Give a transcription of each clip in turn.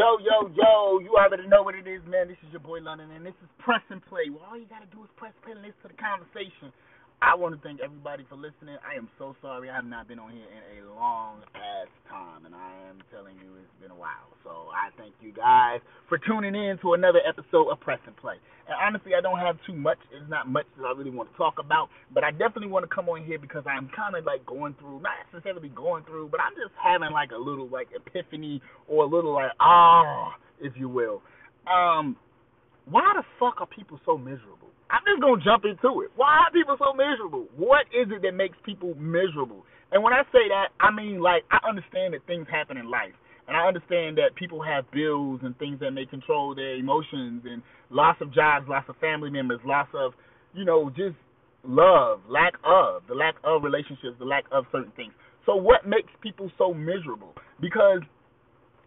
Yo, yo, yo, you already know what it is, man. This is your boy London, and this is Press and Play. Well, all you gotta do is press play and listen to the conversation. I want to thank everybody for listening. I am so sorry I have not been on here in a long ass time, and I am telling you it's been a while. So I thank you guys for tuning in to another episode of Press and Play. And honestly, I don't have too much. It's not much that I really want to talk about, but I definitely want to come on here because I'm kind of like going through, not necessarily going through, but I'm just having like a little like epiphany or a little like ah, if you will. Um, why the fuck are people so miserable? I'm just gonna jump into it. Why are people so miserable? What is it that makes people miserable? And when I say that, I mean like I understand that things happen in life. And I understand that people have bills and things that may control their emotions and loss of jobs, loss of family members, loss of, you know, just love, lack of, the lack of relationships, the lack of certain things. So what makes people so miserable? Because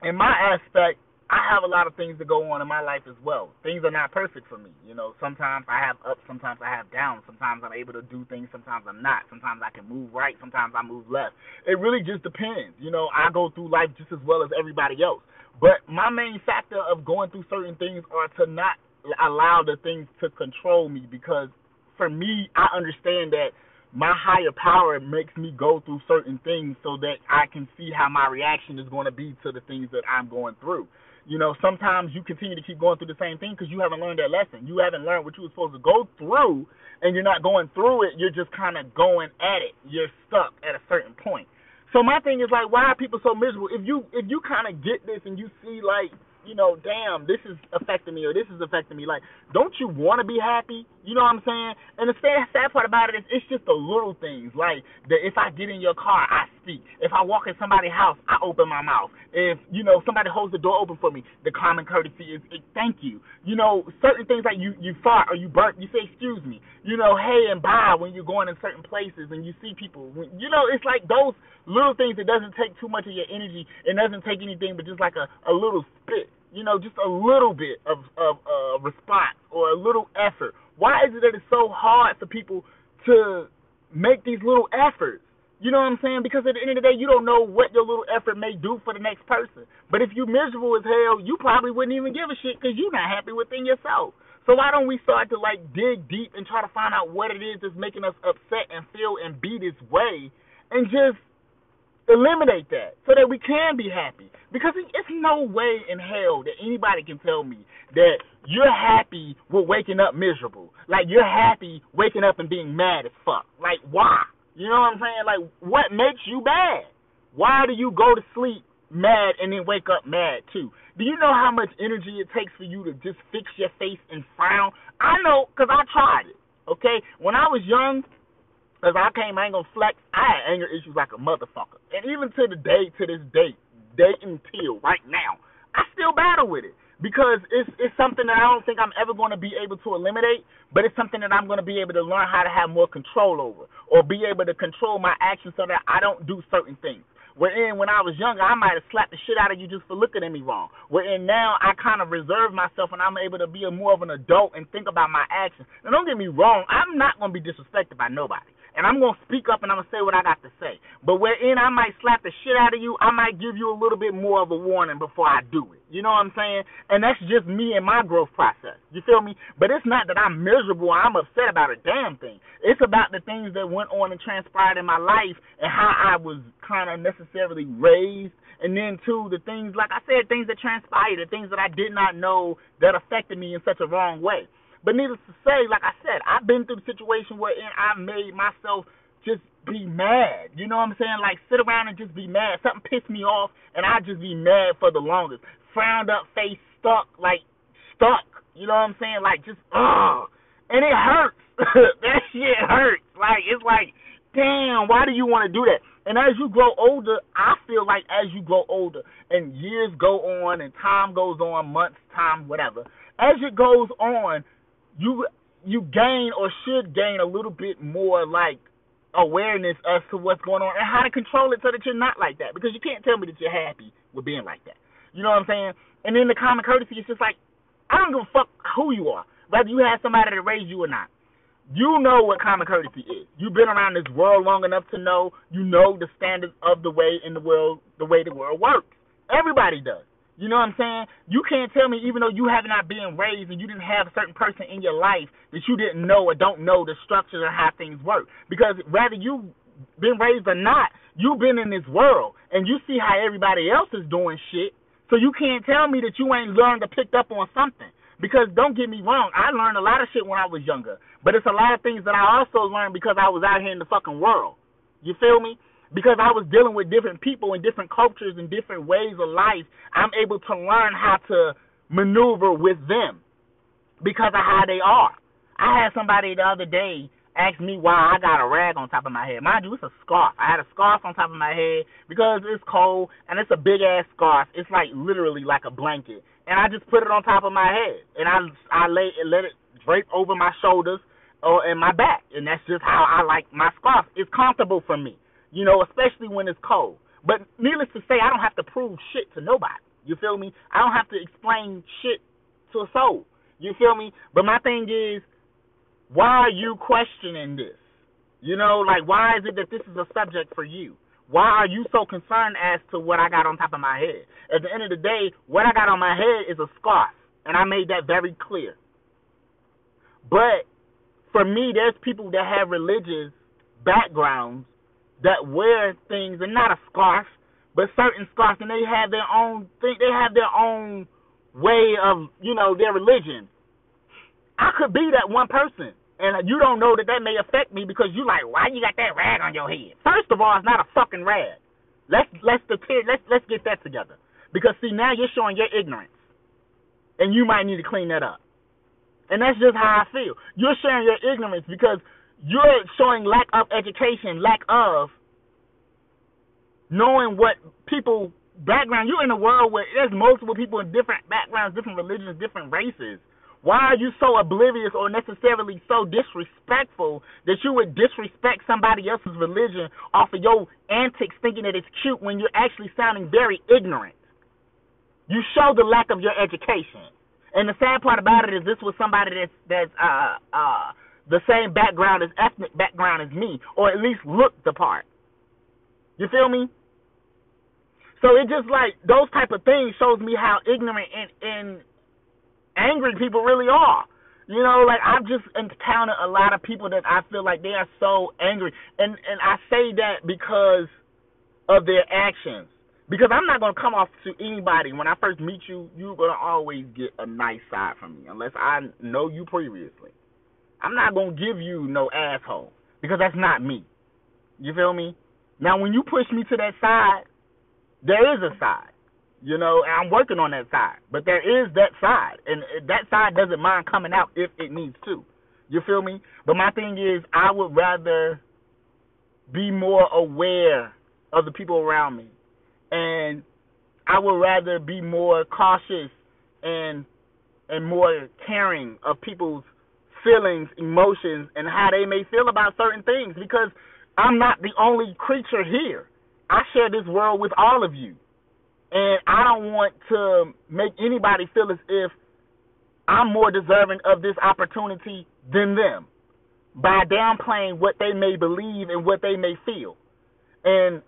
in my aspect, I have a lot of things to go on in my life as well. Things are not perfect for me. You know, sometimes I have ups, sometimes I have downs. Sometimes I'm able to do things, sometimes I'm not. Sometimes I can move right, sometimes I move left. It really just depends. You know, I go through life just as well as everybody else. But my main factor of going through certain things are to not allow the things to control me because for me, I understand that my higher power makes me go through certain things so that I can see how my reaction is going to be to the things that I'm going through. You know, sometimes you continue to keep going through the same thing because you haven't learned that lesson. You haven't learned what you were supposed to go through, and you're not going through it. You're just kind of going at it. You're stuck at a certain point. So my thing is like, why are people so miserable? If you if you kind of get this and you see like you know, damn, this is affecting me or this is affecting me. Like, don't you want to be happy? You know what I'm saying? And the sad, sad part about it is, it's just the little things. Like, that if I get in your car, I speak. If I walk in somebody's house, I open my mouth. If, you know, somebody holds the door open for me, the common courtesy is, thank you. You know, certain things like you, you fart or you burp, you say, excuse me. You know, hey and bye when you're going in certain places and you see people. You know, it's like those little things that doesn't take too much of your energy. It doesn't take anything but just like a, a little spit you know, just a little bit of of uh, response or a little effort. Why is it that it's so hard for people to make these little efforts? You know what I'm saying? Because at the end of the day, you don't know what your little effort may do for the next person. But if you're miserable as hell, you probably wouldn't even give a shit because you're not happy within yourself. So why don't we start to like dig deep and try to find out what it is that's making us upset and feel and be this way, and just eliminate that so that we can be happy. Because it's no way in hell that anybody can tell me that you're happy with waking up miserable. Like you're happy waking up and being mad as fuck. Like why? You know what I'm saying? Like what makes you bad? Why do you go to sleep mad and then wake up mad too? Do you know how much energy it takes for you to just fix your face and frown? I know because I tried it. Okay, when I was young, as I came, I ain't gonna flex. I had anger issues like a motherfucker, and even to the day, to this day, day until right now, I still battle with it because it's it's something that I don't think I'm ever going to be able to eliminate, but it's something that I'm going to be able to learn how to have more control over, or be able to control my actions so that I don't do certain things. Wherein when I was younger, I might have slapped the shit out of you just for looking at me wrong. Wherein now I kind of reserve myself and I'm able to be a more of an adult and think about my actions. Now don't get me wrong, I'm not going to be disrespected by nobody and I'm gonna speak up and I'm gonna say what I got to say. But wherein I might slap the shit out of you, I might give you a little bit more of a warning before I do it. You know what I'm saying? And that's just me and my growth process. You feel me? But it's not that I'm miserable or I'm upset about a damn thing. It's about the things that went on and transpired in my life and how I was kind of necessarily raised. And then, too, the things, like I said, things that transpired, the things that I did not know that affected me in such a wrong way. But needless to say, like I said, I've been through the situation where I made myself just be mad. You know what I'm saying? Like sit around and just be mad. Something pissed me off, and I just be mad for the longest. Frowned up face, stuck, like stuck. You know what I'm saying? Like just ugh, and it hurts. that shit hurts. Like it's like, damn, why do you want to do that? And as you grow older, I feel like as you grow older and years go on and time goes on, months, time, whatever, as it goes on, you you gain or should gain a little bit more like awareness as to what's going on and how to control it so that you're not like that. Because you can't tell me that you're happy with being like that. You know what I'm saying? And then the common courtesy is just like, I don't give a fuck who you are, whether you have somebody to raise you or not. You know what common courtesy is. You've been around this world long enough to know. You know the standards of the way in the world, the way the world works. Everybody does. You know what I'm saying? You can't tell me, even though you have not been raised and you didn't have a certain person in your life that you didn't know or don't know the structures and how things work. Because whether you've been raised or not, you've been in this world and you see how everybody else is doing shit. So you can't tell me that you ain't learned or picked up on something. Because don't get me wrong, I learned a lot of shit when I was younger. But it's a lot of things that I also learned because I was out here in the fucking world. You feel me? Because I was dealing with different people and different cultures and different ways of life, I'm able to learn how to maneuver with them because of how they are. I had somebody the other day ask me why I got a rag on top of my head. Mind you, it's a scarf. I had a scarf on top of my head because it's cold and it's a big ass scarf. It's like literally like a blanket, and I just put it on top of my head and I I lay let it drape over my shoulders or in my back, and that's just how I like my scarf. It's comfortable for me, you know, especially when it's cold. But needless to say, I don't have to prove shit to nobody. You feel me? I don't have to explain shit to a soul. You feel me? But my thing is why are you questioning this? You know, like why is it that this is a subject for you? Why are you so concerned as to what I got on top of my head? At the end of the day, what I got on my head is a scarf, and I made that very clear. But for me, there's people that have religious backgrounds that wear things, and not a scarf, but certain scarves, and they have their own thing. They have their own way of, you know, their religion. I could be that one person and you don't know that that may affect me because you like, why you got that rag on your head? First of all, it's not a fucking rag. Let's let's let's let's get that together. Because see, now you're showing your ignorance, and you might need to clean that up. And that's just how I feel. You're showing your ignorance because you're showing lack of education, lack of knowing what people background. You're in a world where there's multiple people in different backgrounds, different religions, different races why are you so oblivious or necessarily so disrespectful that you would disrespect somebody else's religion off of your antics thinking that it's cute when you're actually sounding very ignorant? You show the lack of your education. And the sad part about it is this was somebody that's that's uh uh the same background as ethnic background as me, or at least look the part. You feel me? So it just like those type of things shows me how ignorant and and angry people really are. You know, like I've just encountered a lot of people that I feel like they are so angry, and and I say that because of their actions. Because I'm not gonna come off to anybody when I first meet you. You're gonna always get a nice side from me, unless I know you previously. I'm not gonna give you no asshole because that's not me. You feel me? Now, when you push me to that side, there is a side. You know, and I'm working on that side. But there is that side. And that side doesn't mind coming out if it needs to. You feel me? But my thing is, I would rather be more aware of the people around me. And I would rather be more cautious and and more caring of people's feelings, emotions, and how they may feel about certain things because I'm not the only creature here. I share this world with all of you. And I don't want to make anybody feel as if I'm more deserving of this opportunity than them by downplaying what they may believe and what they may feel. And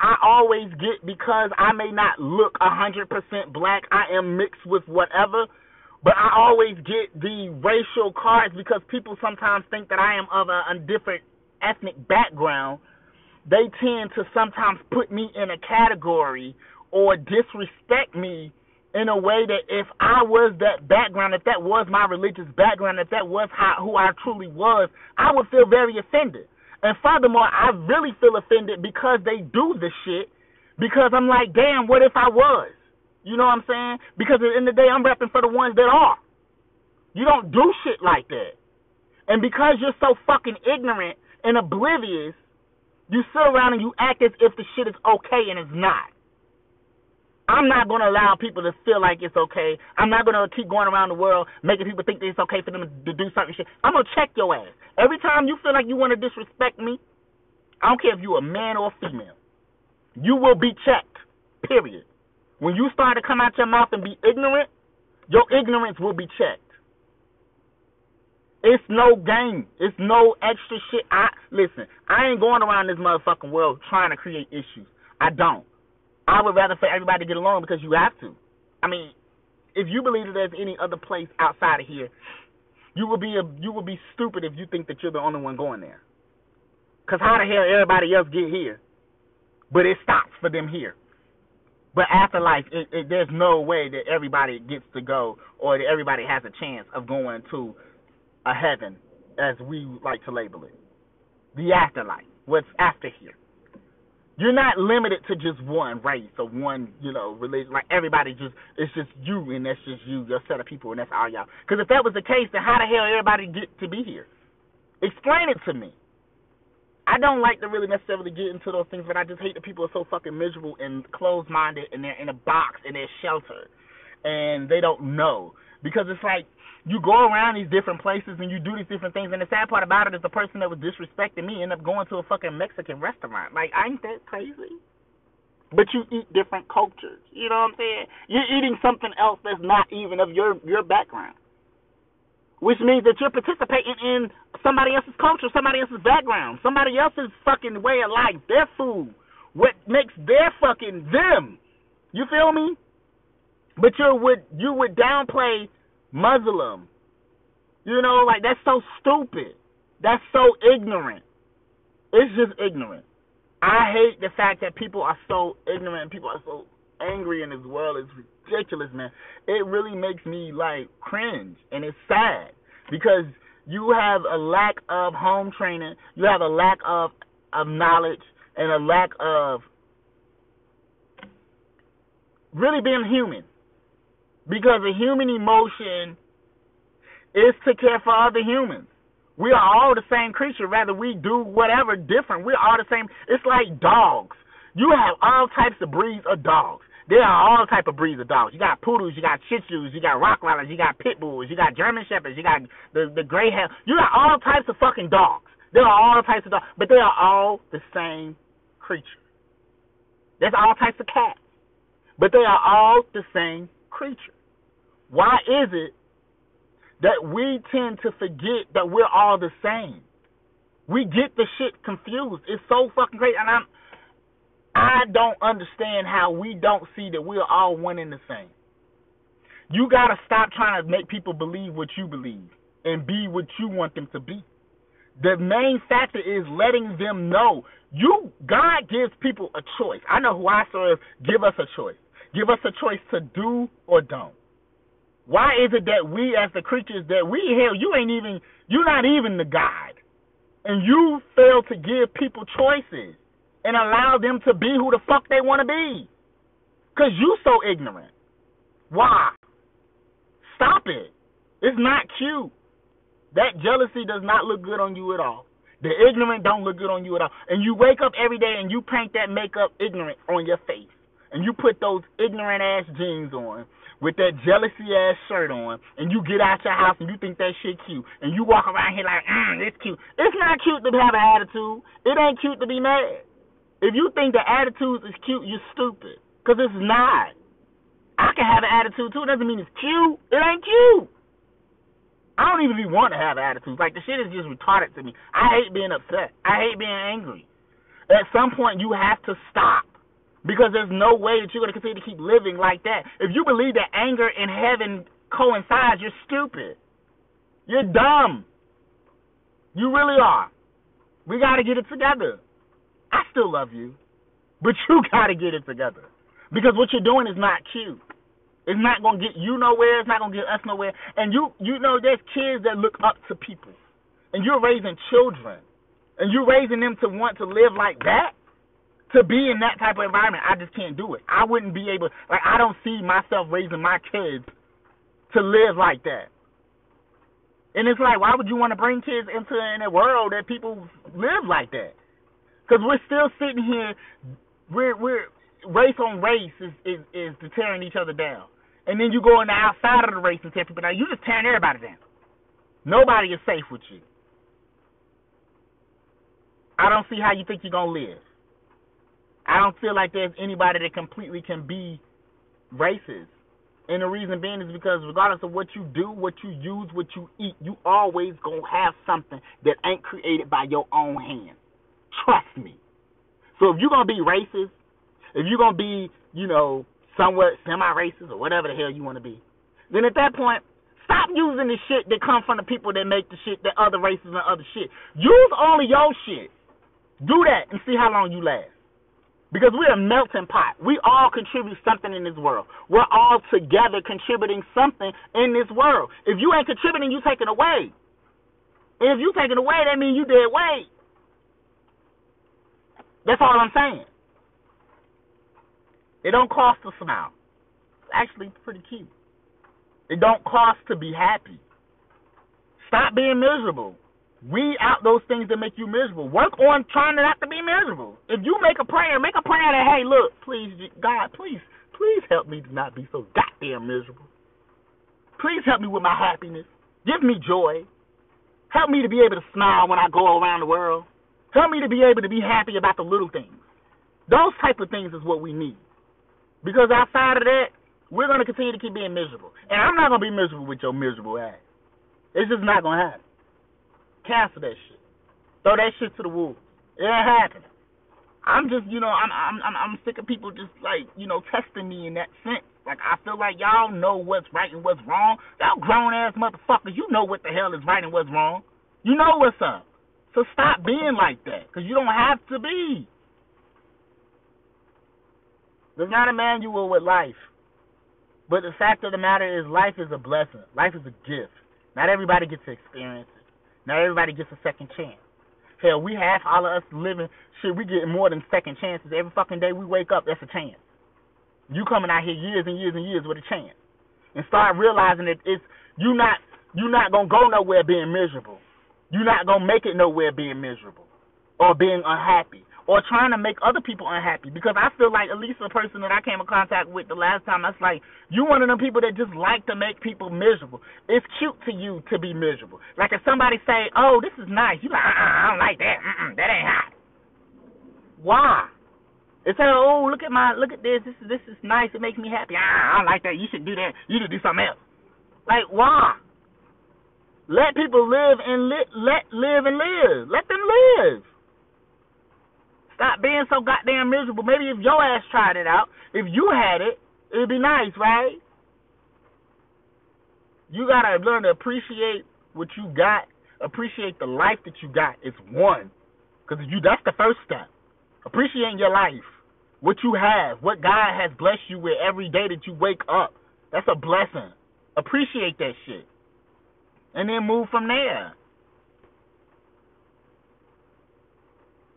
I always get because I may not look a hundred percent black, I am mixed with whatever, but I always get the racial cards because people sometimes think that I am of a, a different ethnic background. They tend to sometimes put me in a category or disrespect me in a way that if I was that background, if that was my religious background, if that was how, who I truly was, I would feel very offended. And furthermore, I really feel offended because they do the shit. Because I'm like, damn, what if I was? You know what I'm saying? Because at the end of the day, I'm rapping for the ones that are. You don't do shit like that. And because you're so fucking ignorant and oblivious, you sit around and you act as if the shit is okay and it's not. I'm not going to allow people to feel like it's okay. I'm not going to keep going around the world making people think that it's okay for them to do certain shit. I'm going to check your ass. Every time you feel like you want to disrespect me, I don't care if you're a man or a female, you will be checked, period. When you start to come out your mouth and be ignorant, your ignorance will be checked. It's no game. It's no extra shit. I listen. I ain't going around this motherfucking world trying to create issues. I don't. I would rather for everybody to get along because you have to. I mean, if you believe that there's any other place outside of here, you will be a you will be stupid if you think that you're the only one going there. Cause how the hell everybody else get here, but it stops for them here. But afterlife, it, it, there's no way that everybody gets to go or that everybody has a chance of going to a heaven, as we like to label it. The afterlife, what's after here. You're not limited to just one race or one, you know, religion. Like everybody just, it's just you and that's just you, your set of people, and that's all y'all. Because if that was the case, then how the hell everybody get to be here? Explain it to me. I don't like to really necessarily get into those things, but I just hate that people are so fucking miserable and closed minded and they're in a box and they're sheltered and they don't know. Because it's like you go around these different places and you do these different things and the sad part about it is the person that was disrespecting me end up going to a fucking Mexican restaurant. Like, ain't that crazy? But you eat different cultures. You know what I'm saying? You're eating something else that's not even of your your background which means that you're participating in somebody else's culture, somebody else's background, somebody else's fucking way of life, their food, what makes their fucking them. You feel me? But you would you would downplay Muslim. You know, like that's so stupid. That's so ignorant. It's just ignorant. I hate the fact that people are so ignorant people are so angry in this world. It's ridiculous, man. It really makes me like cringe, and it's sad because you have a lack of home training, you have a lack of of knowledge, and a lack of really being human. Because a human emotion is to care for other humans. We are all the same creature, rather we do whatever different. We're all the same. It's like dogs. You have all types of breeds of dogs. There are all type of breeds of dogs. You got poodles, you got Shih Tzus, you got Rottweilers, you got Pit Bulls, you got German Shepherds, you got the the hair. You got all types of fucking dogs. There are all types of dogs, but they are all the same creature. There's all types of cats, but they are all the same creature. Why is it that we tend to forget that we're all the same? We get the shit confused. It's so fucking great, and I'm I don't understand how we don't see that we're all one and the same. You got to stop trying to make people believe what you believe and be what you want them to be. The main factor is letting them know you God gives people a choice. I know who I serve give us a choice. Give us a choice to do or don't. Why is it that we as the creatures that we hell you ain't even you're not even the God. And you fail to give people choices and allow them to be who the fuck they want to be. Because you so ignorant. Why? Stop it. It's not cute. That jealousy does not look good on you at all. The ignorant don't look good on you at all. And you wake up every day and you paint that makeup ignorant on your face. And you put those ignorant ass jeans on with that jealousy ass shirt on and you get out your house and you think that shit cute and you walk around here like, mm, it's cute. It's not cute to have an attitude. It ain't cute to be mad. If you think the attitude is cute, you're stupid. Because it's not. I can have an attitude too. It doesn't mean it's cute. It ain't cute. I don't even want to have an attitude. Like, the shit is just retarded to me. I hate being upset. I hate being angry. At some point, you have to stop. Because there's no way that you're going to continue to keep living like that. If you believe that anger and heaven coincides, you're stupid. You're dumb. You really are. We got to get it together. I still love you, but you got to get it together because what you're doing is not cute. It's not gonna get you nowhere. It's not gonna get us nowhere. And you, you know, there's kids that look up to people, and you're raising children, and you're raising them to want to live like that, to be in that type of environment. I just can't do it. I wouldn't be able. Like, I don't see myself raising my kids to live like that. And it's like, why would you want to bring kids into in a world that people live like that? Because we're still sitting here, we're we're race on race is, is is tearing each other down, and then you go on the outside of the race and tear people down. You just tearing everybody down. Nobody is safe with you. I don't see how you think you're gonna live. I don't feel like there's anybody that completely can be racist. And the reason being is because regardless of what you do, what you use, what you eat, you always gonna have something that ain't created by your own hands. Trust me. So if you're gonna be racist, if you're gonna be, you know, somewhat semi-racist or whatever the hell you want to be, then at that point, stop using the shit that come from the people that make the shit that other races and other shit. Use only your shit. Do that and see how long you last. Because we're a melting pot. We all contribute something in this world. We're all together contributing something in this world. If you ain't contributing, you taking away. And if you taking away, that means you dead weight. That's all I'm saying. It don't cost to smile. It's actually pretty cute. It don't cost to be happy. Stop being miserable. Weed out those things that make you miserable. Work on trying not to be miserable. If you make a prayer, make a prayer that, hey, look, please, God, please, please help me to not be so goddamn miserable. Please help me with my happiness. Give me joy. Help me to be able to smile when I go around the world. Help me to be able to be happy about the little things. Those type of things is what we need. Because outside of that, we're going to continue to keep being miserable. And I'm not going to be miserable with your miserable ass. It's just not going to happen. Cancel that shit. Throw that shit to the wolves. It ain't happening. I'm just, you know, I'm I'm I'm I'm sick of people just like, you know, testing me in that sense. Like I feel like y'all know what's right and what's wrong. Y'all grown ass motherfuckers, you know what the hell is right and what's wrong. You know what's up. So stop being like that, cause you don't have to be. There's not a manual with life. But the fact of the matter is, life is a blessing. Life is a gift. Not everybody gets to experience it. Not everybody gets a second chance. Hell, we have all of us living shit. We get more than second chances every fucking day we wake up. That's a chance. You coming out here years and years and years with a chance, and start realizing that it's you're not you not gonna go nowhere being miserable. You're not gonna make it nowhere being miserable or being unhappy or trying to make other people unhappy because I feel like at least the person that I came in contact with the last time, that's like you one of them people that just like to make people miserable. It's cute to you to be miserable. Like if somebody say, "Oh, this is nice," you like, uh-uh, "I don't like that. Mm-mm, that ain't hot." Why? It's like, "Oh, look at my, look at this. This is this is nice. It makes me happy." Uh, I don't like that. You should do that. You should do something else. Like why? Let people live and li- let live and live. Let them live. Stop being so goddamn miserable. Maybe if your ass tried it out, if you had it, it'd be nice, right? You gotta learn to appreciate what you got, appreciate the life that you got. It's one, because you that's the first step. Appreciating your life, what you have, what God has blessed you with every day that you wake up. That's a blessing. Appreciate that shit, and then move from there.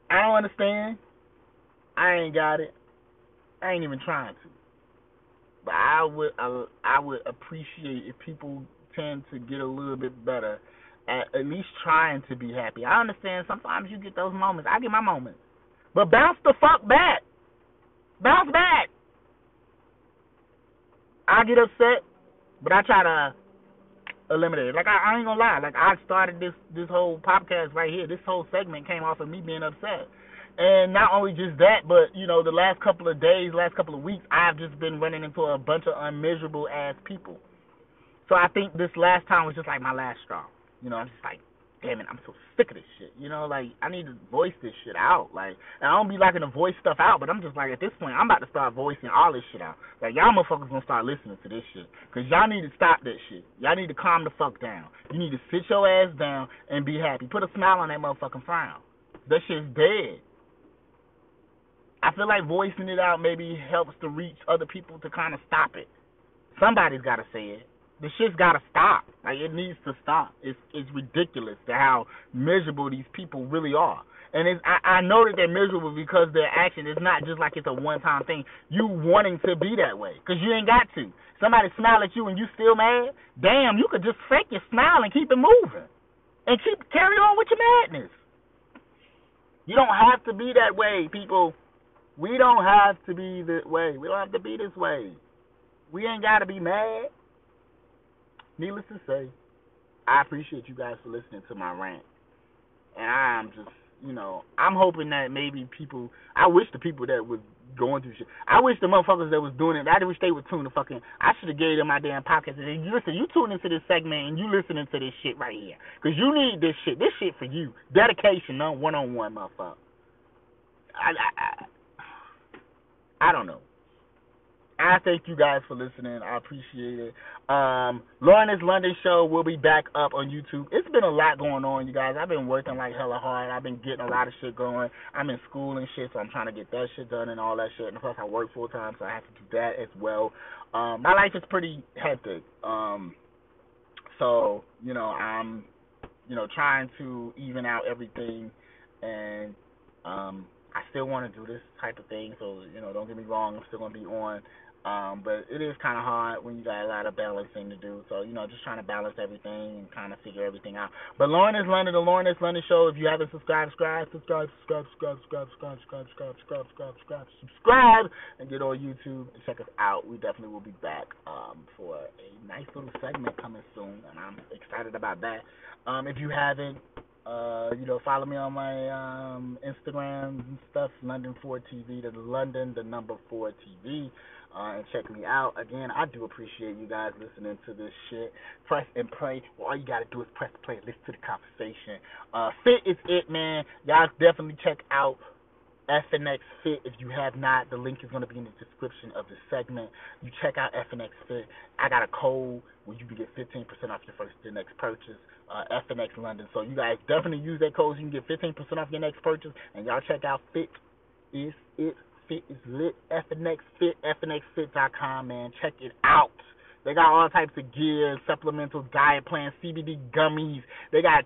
I don't understand. I ain't got it. I ain't even trying to. But I would uh, I would appreciate if people tend to get a little bit better at at least trying to be happy. I understand sometimes you get those moments. I get my moments. But bounce the fuck back. Bounce back. I get upset, but I try to eliminated. Like I, I ain't gonna lie, like I started this this whole podcast right here. This whole segment came off of me being upset. And not only just that, but you know, the last couple of days, last couple of weeks, I've just been running into a bunch of unmiserable ass people. So I think this last time was just like my last straw. You know, I'm just like, damn it, I'm so sick of this shit. You know, like I need to voice this shit out. Like, I don't be liking to voice stuff out, but I'm just like at this point, I'm about to start voicing all this shit out. Like y'all motherfuckers gonna start listening to this shit, cause y'all need to stop that shit. Y'all need to calm the fuck down. You need to sit your ass down and be happy. Put a smile on that motherfucking frown. That shit's dead. I feel like voicing it out maybe helps to reach other people to kind of stop it. Somebody's got to say it the shit's gotta stop. Like it needs to stop. It's it's ridiculous to how miserable these people really are. And it's I, I know that they're miserable because their action is not just like it's a one time thing. You wanting to be that way because you ain't got to. Somebody smile at you and you still mad. Damn, you could just fake your smile and keep it moving, and keep carry on with your madness. You don't have to be that way, people. We don't have to be this way. We don't have to be this way. We ain't got to be mad needless to say, I appreciate you guys for listening to my rant. And I'm just, you know, I'm hoping that maybe people, I wish the people that was going through shit, I wish the motherfuckers that was doing it, I wish they would tune the fucking, I should have gave them my damn podcast. And listen, you tune into this segment and you listening to this shit right here. Because you need this shit. This shit for you. Dedication, no one on one, motherfucker. I, I, I, I don't know. I thank you guys for listening. I appreciate it. Um, London show will be back up on YouTube. It's been a lot going on, you guys. I've been working like hella hard. I've been getting a lot of shit going. I'm in school and shit, so I'm trying to get that shit done and all that shit. And plus, I work full time, so I have to do that as well. Um, my life is pretty hectic. Um, so you know, I'm you know trying to even out everything, and um, I still want to do this type of thing. So you know, don't get me wrong. I'm still gonna be on um, but it is kind of hard when you got a lot of balancing to do. So, you know, just trying to balance everything and kind of figure everything out. But Lauren is London, the Lauren is London show. If you haven't subscribed, subscribe, subscribe, subscribe, subscribe, subscribe, subscribe, subscribe, subscribe, subscribe, subscribe, subscribe, and get on YouTube and check us out. We definitely will be back um, for a nice little segment coming soon, and I'm excited about that. Um, if you haven't, uh, you know, follow me on my um, Instagram and stuff, London 4 TV, the London, the number 4 TV uh, and check me out. Again, I do appreciate you guys listening to this shit. Press and play. Well, all you gotta do is press play listen to the conversation. Uh, Fit is it, man. Y'all definitely check out FNX Fit if you have not. The link is going to be in the description of the segment. You check out FNX Fit. I got a code where you can get 15% off your first your next purchase. Uh, FNX London. So you guys definitely use that code. So you can get 15% off your next purchase. And y'all check out Fit is it Fit is lit. FNX Fit, FNXFit.com, man. Check it out. They got all types of gear, supplemental diet plans, CBD gummies. They got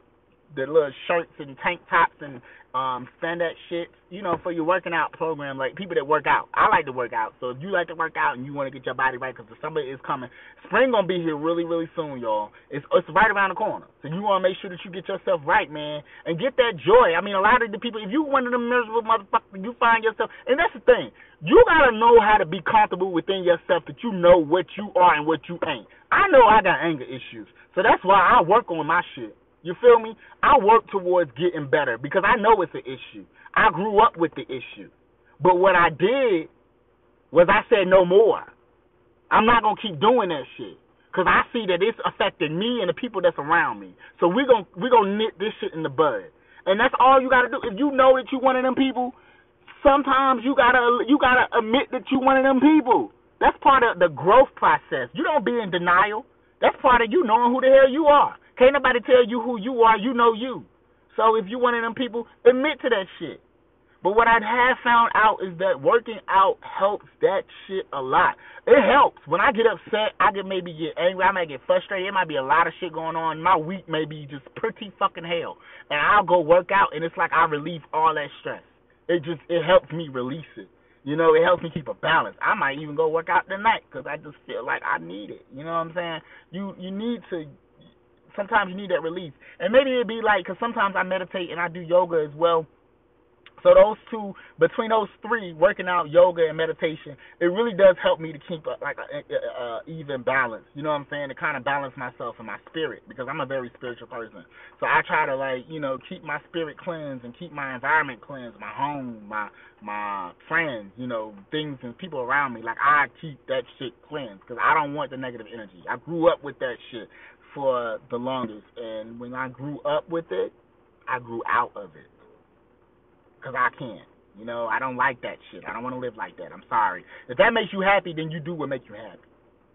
the little shirts and tank tops and um spandex shit, you know, for your working out program, like people that work out. I like to work out, so if you like to work out and you want to get your body right, because the summer is coming, spring gonna be here really, really soon, y'all. It's it's right around the corner, so you want to make sure that you get yourself right, man, and get that joy. I mean, a lot of the people, if you one of them miserable motherfuckers, you find yourself, and that's the thing, you gotta know how to be comfortable within yourself that you know what you are and what you ain't. I know I got anger issues, so that's why I work on my shit. You feel me? I work towards getting better because I know it's an issue. I grew up with the issue. But what I did was I said no more. I'm not going to keep doing that shit cuz I see that it's affecting me and the people that's around me. So we're going we going to nip this shit in the bud. And that's all you got to do. If you know that you one of them people, sometimes you got to you got to admit that you one of them people. That's part of the growth process. You don't be in denial. That's part of you knowing who the hell you are. Can't nobody tell you who you are. You know you. So if you one of them people, admit to that shit. But what I have found out is that working out helps that shit a lot. It helps. When I get upset, I can maybe get angry, I might get frustrated. It might be a lot of shit going on. My week may be just pretty fucking hell. And I'll go work out and it's like I relieve all that stress. It just it helps me release it. You know, it helps me keep a balance. I might even go work out tonight because I just feel like I need it. You know what I'm saying? You you need to sometimes you need that release. And maybe it'd be like, because sometimes I meditate and I do yoga as well. So those two, between those three, working out, yoga, and meditation, it really does help me to keep a, like a, a, a even balance. You know what I'm saying? To kind of balance myself and my spirit because I'm a very spiritual person. So I try to like you know keep my spirit cleansed and keep my environment cleansed, my home, my my friends, you know things and people around me. Like I keep that shit cleansed because I don't want the negative energy. I grew up with that shit for the longest. And when I grew up with it, I grew out of it. Because I can't. You know, I don't like that shit. I don't want to live like that. I'm sorry. If that makes you happy, then you do what makes you happy.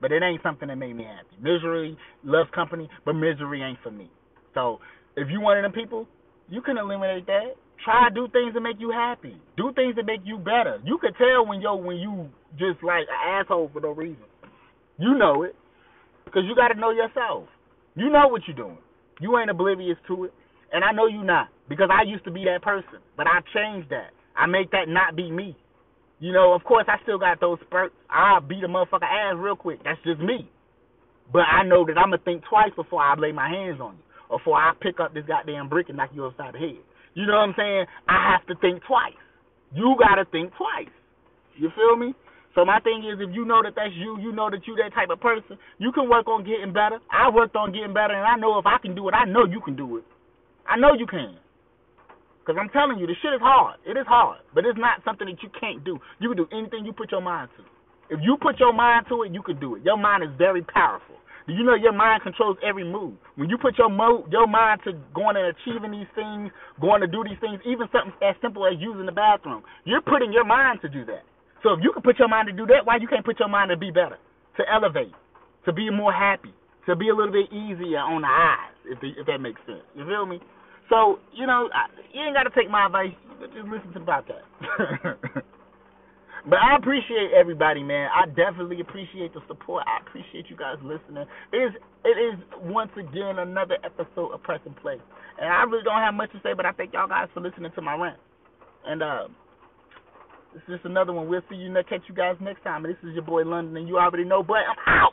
But it ain't something that made me happy. Misery loves company, but misery ain't for me. So if you one of them people, you can eliminate that. Try do things that make you happy. Do things that make you better. You could tell when yo when you just like an asshole for no reason. You know it, cause you got to know yourself. You know what you're doing. You ain't oblivious to it. And I know you're not. Because I used to be that person. But I changed that. I make that not be me. You know, of course I still got those spurts. I'll beat a motherfucker ass real quick. That's just me. But I know that I'm gonna think twice before I lay my hands on you. Or before I pick up this goddamn brick and knock you upside the head. You know what I'm saying? I have to think twice. You gotta think twice. You feel me? So my thing is, if you know that that's you, you know that you that type of person, you can work on getting better. I worked on getting better, and I know if I can do it, I know you can do it. I know you can. Because I'm telling you, the shit is hard. It is hard. But it's not something that you can't do. You can do anything you put your mind to. If you put your mind to it, you can do it. Your mind is very powerful. Do you know your mind controls every move? When you put your mo- your mind to going and achieving these things, going to do these things, even something as simple as using the bathroom, you're putting your mind to do that. So if you can put your mind to do that, why you can't put your mind to be better, to elevate, to be more happy, to be a little bit easier on the eyes, if the, if that makes sense. You feel me? So you know, I, you ain't got to take my advice. Just listen to the podcast. but I appreciate everybody, man. I definitely appreciate the support. I appreciate you guys listening. It is it is once again another episode of Press and Play, and I really don't have much to say, but I thank y'all guys for listening to my rant. And uh, is just another one. We'll see you next. Catch you guys next time. This is your boy London, and you already know. But I'm out.